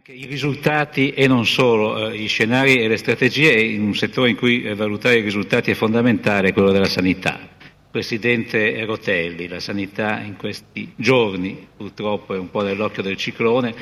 anche i risultati e non solo, eh, gli scenari e le strategie in un settore in cui eh, valutare i risultati è fondamentale, quello della sanità. Presidente Rotelli, la sanità in questi giorni purtroppo è un po' nell'occhio del ciclone,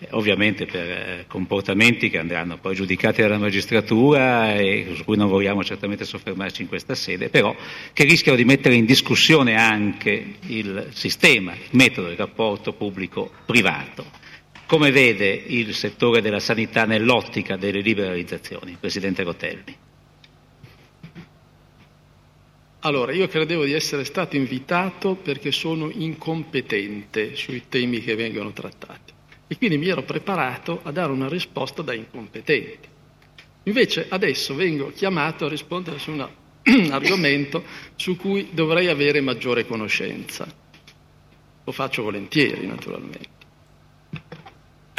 eh, ovviamente per comportamenti che andranno poi giudicati dalla magistratura e su cui non vogliamo certamente soffermarci in questa sede, però che rischiano di mettere in discussione anche il sistema, il metodo, il rapporto pubblico-privato. Come vede il settore della sanità nell'ottica delle liberalizzazioni, Presidente Rotelli? Allora, io credevo di essere stato invitato perché sono incompetente sui temi che vengono trattati e quindi mi ero preparato a dare una risposta da incompetente. Invece adesso vengo chiamato a rispondere su un argomento su cui dovrei avere maggiore conoscenza. Lo faccio volentieri, naturalmente.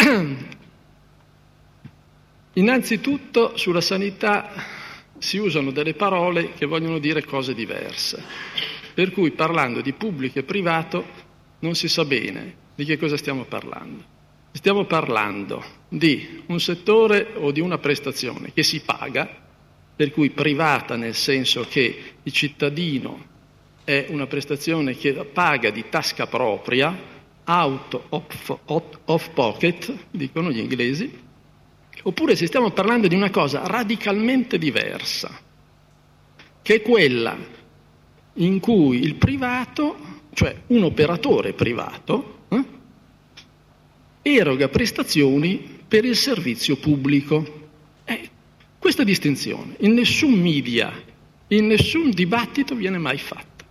Innanzitutto sulla sanità si usano delle parole che vogliono dire cose diverse, per cui parlando di pubblico e privato non si sa bene di che cosa stiamo parlando. Stiamo parlando di un settore o di una prestazione che si paga, per cui privata nel senso che il cittadino è una prestazione che paga di tasca propria, out of, of pocket, dicono gli inglesi, oppure se stiamo parlando di una cosa radicalmente diversa, che è quella in cui il privato, cioè un operatore privato, eh, eroga prestazioni per il servizio pubblico. Eh, questa distinzione in nessun media, in nessun dibattito viene mai fatta.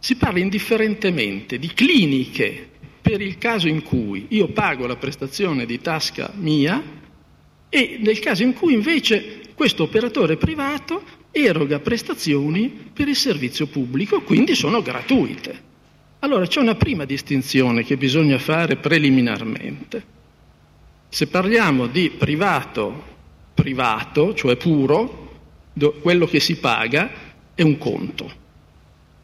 Si parla indifferentemente di cliniche per il caso in cui io pago la prestazione di tasca mia e nel caso in cui invece questo operatore privato eroga prestazioni per il servizio pubblico, quindi sono gratuite. Allora c'è una prima distinzione che bisogna fare preliminarmente. Se parliamo di privato, privato, cioè puro, quello che si paga è un conto.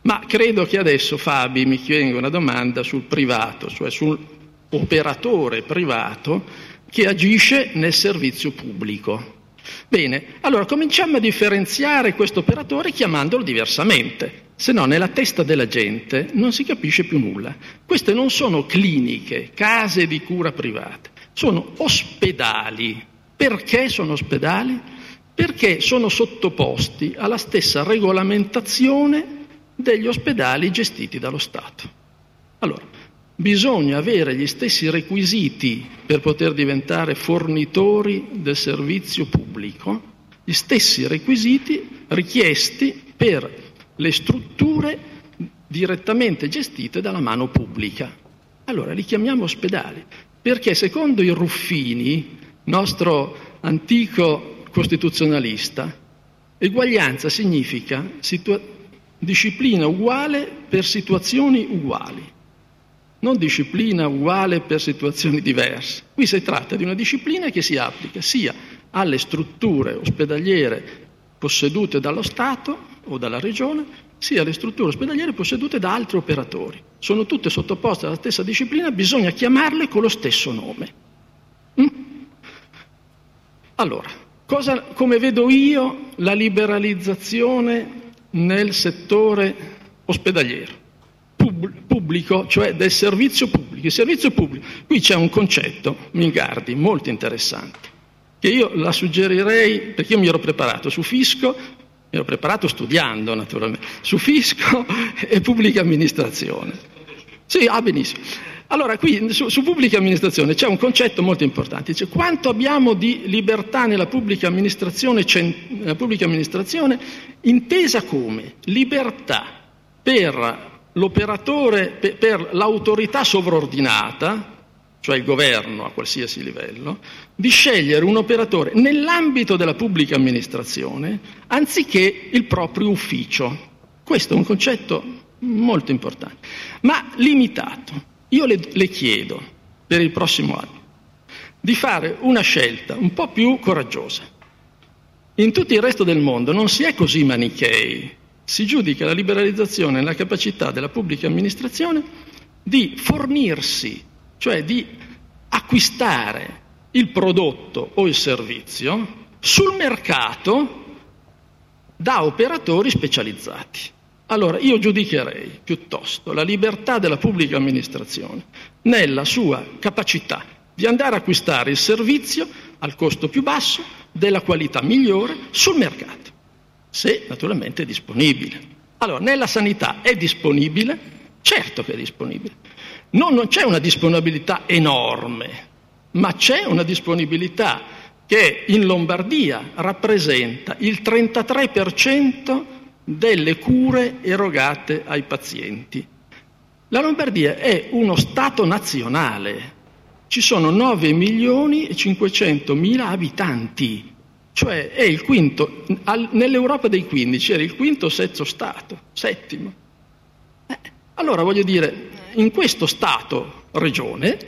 Ma credo che adesso Fabi mi chieda una domanda sul privato, cioè sull'operatore privato che agisce nel servizio pubblico. Bene, allora cominciamo a differenziare questo operatore chiamandolo diversamente, se no nella testa della gente non si capisce più nulla. Queste non sono cliniche, case di cura private, sono ospedali. Perché sono ospedali? Perché sono sottoposti alla stessa regolamentazione degli ospedali gestiti dallo Stato. Allora, bisogna avere gli stessi requisiti per poter diventare fornitori del servizio pubblico, gli stessi requisiti richiesti per le strutture direttamente gestite dalla mano pubblica. Allora li chiamiamo ospedali, perché secondo i Ruffini, nostro antico costituzionalista, eguaglianza significa situa- disciplina uguale per situazioni uguali, non disciplina uguale per situazioni diverse. Qui si tratta di una disciplina che si applica sia alle strutture ospedaliere possedute dallo Stato o dalla Regione, sia alle strutture ospedaliere possedute da altri operatori. Sono tutte sottoposte alla stessa disciplina, bisogna chiamarle con lo stesso nome. Mm? Allora, cosa, come vedo io la liberalizzazione nel settore ospedaliero, pubblico, cioè del servizio pubblico. Il servizio pubblico, qui c'è un concetto, Mingardi, molto interessante, che io la suggerirei, perché io mi ero preparato su fisco, mi ero preparato studiando naturalmente, su fisco e pubblica amministrazione. Sì, ah benissimo. Allora, qui su, su, pubblica amministrazione c'è un concetto molto importante, dice quanto abbiamo di libertà nella pubblica amministrazione, nella pubblica amministrazione intesa come libertà per l'operatore, per, per l'autorità sovraordinata, cioè il governo a qualsiasi livello, di scegliere un operatore nell'ambito della pubblica amministrazione anziché il proprio ufficio. Questo è un concetto molto importante, ma limitato. Io le, le chiedo per il prossimo anno di fare una scelta un po' più coraggiosa. In tutto il resto del mondo non si è così manichei, si giudica la liberalizzazione la capacità della pubblica amministrazione di fornirsi, cioè di acquistare il prodotto o il servizio sul mercato da operatori specializzati. Allora io giudicherei piuttosto la libertà della pubblica amministrazione nella sua capacità di andare a acquistare il servizio al costo più basso, della qualità migliore, sul mercato, se naturalmente è disponibile. Allora, nella sanità è disponibile? Certo che è disponibile. No, non c'è una disponibilità enorme, ma c'è una disponibilità che in Lombardia rappresenta il 33% delle cure erogate ai pazienti. La Lombardia è uno Stato nazionale, ci sono 9 milioni e 500 mila abitanti, cioè è il quinto, nell'Europa dei 15 era il quinto o sesto Stato, settimo. Eh, allora voglio dire, in questo Stato-regione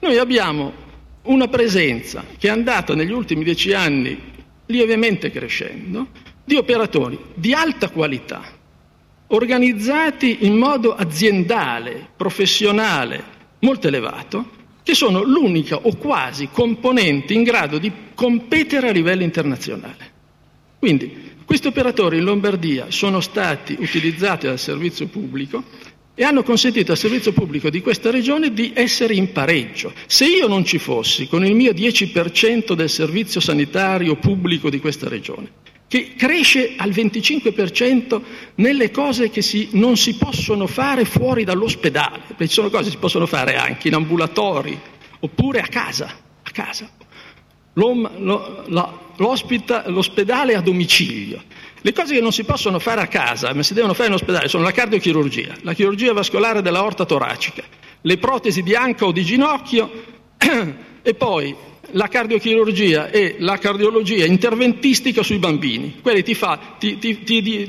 noi abbiamo una presenza che è andata negli ultimi dieci anni lievemente crescendo di operatori di alta qualità, organizzati in modo aziendale, professionale, molto elevato, che sono l'unica o quasi componente in grado di competere a livello internazionale. Quindi questi operatori in Lombardia sono stati utilizzati dal servizio pubblico e hanno consentito al servizio pubblico di questa regione di essere in pareggio. Se io non ci fossi con il mio 10% del servizio sanitario pubblico di questa regione, che cresce al 25% nelle cose che si, non si possono fare fuori dall'ospedale, perché ci sono cose che si possono fare anche in ambulatori oppure a casa, a casa. l'ospedale a domicilio. Le cose che non si possono fare a casa, ma si devono fare in ospedale, sono la cardiochirurgia, la chirurgia vascolare della orta toracica, le protesi di anca o di ginocchio e poi la cardiochirurgia e la cardiologia interventistica sui bambini. Quelli ti, fa, ti, ti,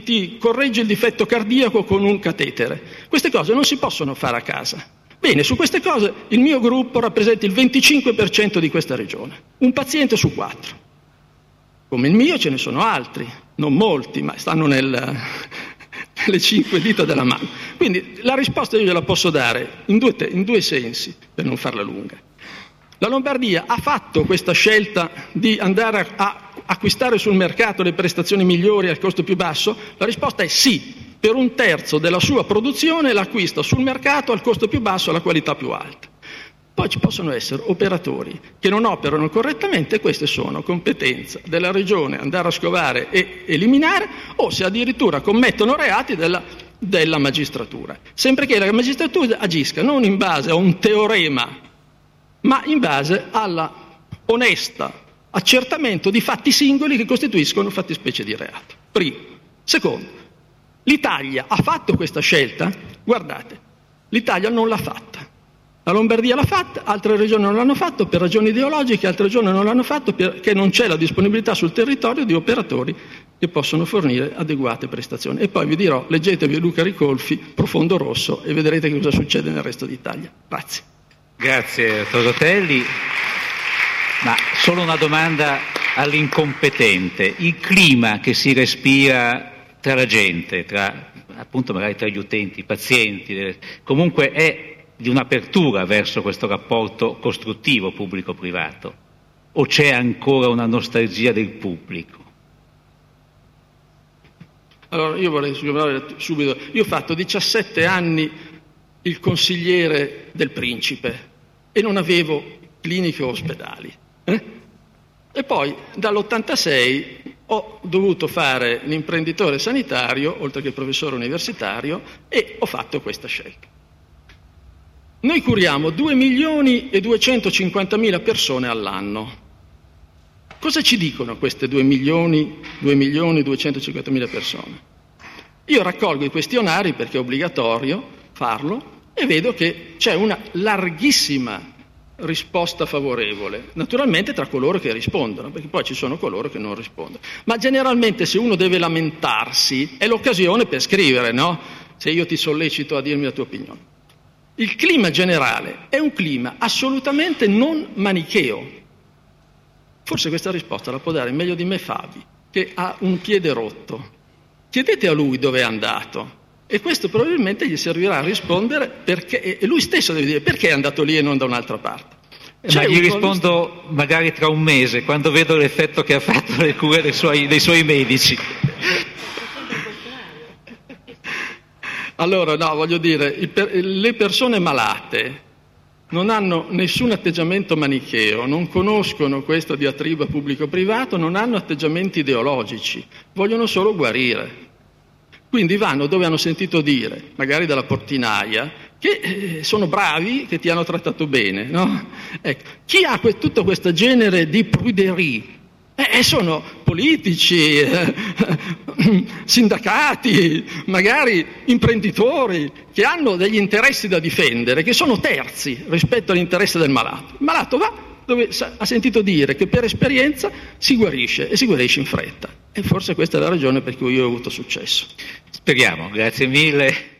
ti, corregge il difetto cardiaco con un catetere. Queste cose non si possono fare a casa. Bene, su queste cose il mio gruppo rappresenta il 25% di questa regione, un paziente su quattro. Come il mio ce ne sono altri, non molti, ma stanno nel, nelle cinque dita della mano. Quindi la risposta io gliela posso dare in due, in due sensi, per non farla lunga. La Lombardia ha fatto questa scelta di andare a acquistare sul mercato le prestazioni migliori al costo più basso? La risposta è sì, per un terzo della sua produzione l'acquista sul mercato al costo più basso e alla qualità più alta. Poi ci possono essere operatori che non operano correttamente e queste sono competenza della regione andare a scovare e eliminare o se addirittura commettono reati della, della magistratura. Sempre che la magistratura agisca non in base a un teorema ma in base alla onesta accertamento di fatti singoli che costituiscono fattispecie di reato. Primo. Secondo, l'Italia ha fatto questa scelta? Guardate, l'Italia non l'ha fatta. La Lombardia l'ha fatta, altre regioni non l'hanno fatto per ragioni ideologiche, altre regioni non l'hanno fatto perché non c'è la disponibilità sul territorio di operatori che possono fornire adeguate prestazioni. E poi vi dirò, leggetevi Luca Ricolfi, Profondo Rosso, e vedrete che cosa succede nel resto d'Italia. Grazie. Grazie, Tosotelli. Ma solo una domanda all'incompetente. Il clima che si respira tra la gente, tra, appunto magari tra gli utenti, i pazienti, comunque è di un'apertura verso questo rapporto costruttivo pubblico-privato? O c'è ancora una nostalgia del pubblico? Allora, io vorrei subito. Io ho fatto 17 anni il consigliere del principe e non avevo cliniche o ospedali. Eh? E poi dall'86 ho dovuto fare l'imprenditore sanitario, oltre che professore universitario, e ho fatto questa scelta. Noi curiamo 2 milioni e 250 mila persone all'anno. Cosa ci dicono queste 2 milioni, 2 milioni e 250 mila persone? Io raccolgo i questionari perché è obbligatorio farlo e vedo che c'è una larghissima risposta favorevole, naturalmente tra coloro che rispondono, perché poi ci sono coloro che non rispondono. Ma generalmente se uno deve lamentarsi è l'occasione per scrivere, no? Se io ti sollecito a dirmi la tua opinione. Il clima generale è un clima assolutamente non manicheo. Forse questa risposta la può dare meglio di me Fabi, che ha un piede rotto. Chiedete a lui dove è andato, e questo probabilmente gli servirà a rispondere perché, e lui stesso deve dire perché è andato lì e non da un'altra parte. Ma gli rispondo magari tra un mese, quando vedo l'effetto che ha fatto le cure dei suoi, dei suoi medici. Allora, no, voglio dire, le persone malate non hanno nessun atteggiamento manicheo, non conoscono questo diatriba pubblico-privato, non hanno atteggiamenti ideologici, vogliono solo guarire. Quindi vanno dove hanno sentito dire, magari dalla portinaia, che eh, sono bravi, che ti hanno trattato bene. No? Ecco. Chi ha que- tutto questo genere di pruderie? Eh, sono politici, eh, sindacati, magari imprenditori che hanno degli interessi da difendere, che sono terzi rispetto all'interesse del malato. Il malato va dove ha sentito dire che per esperienza si guarisce e si guarisce in fretta. E forse questa è la ragione per cui io ho avuto successo. Speriamo, grazie mille.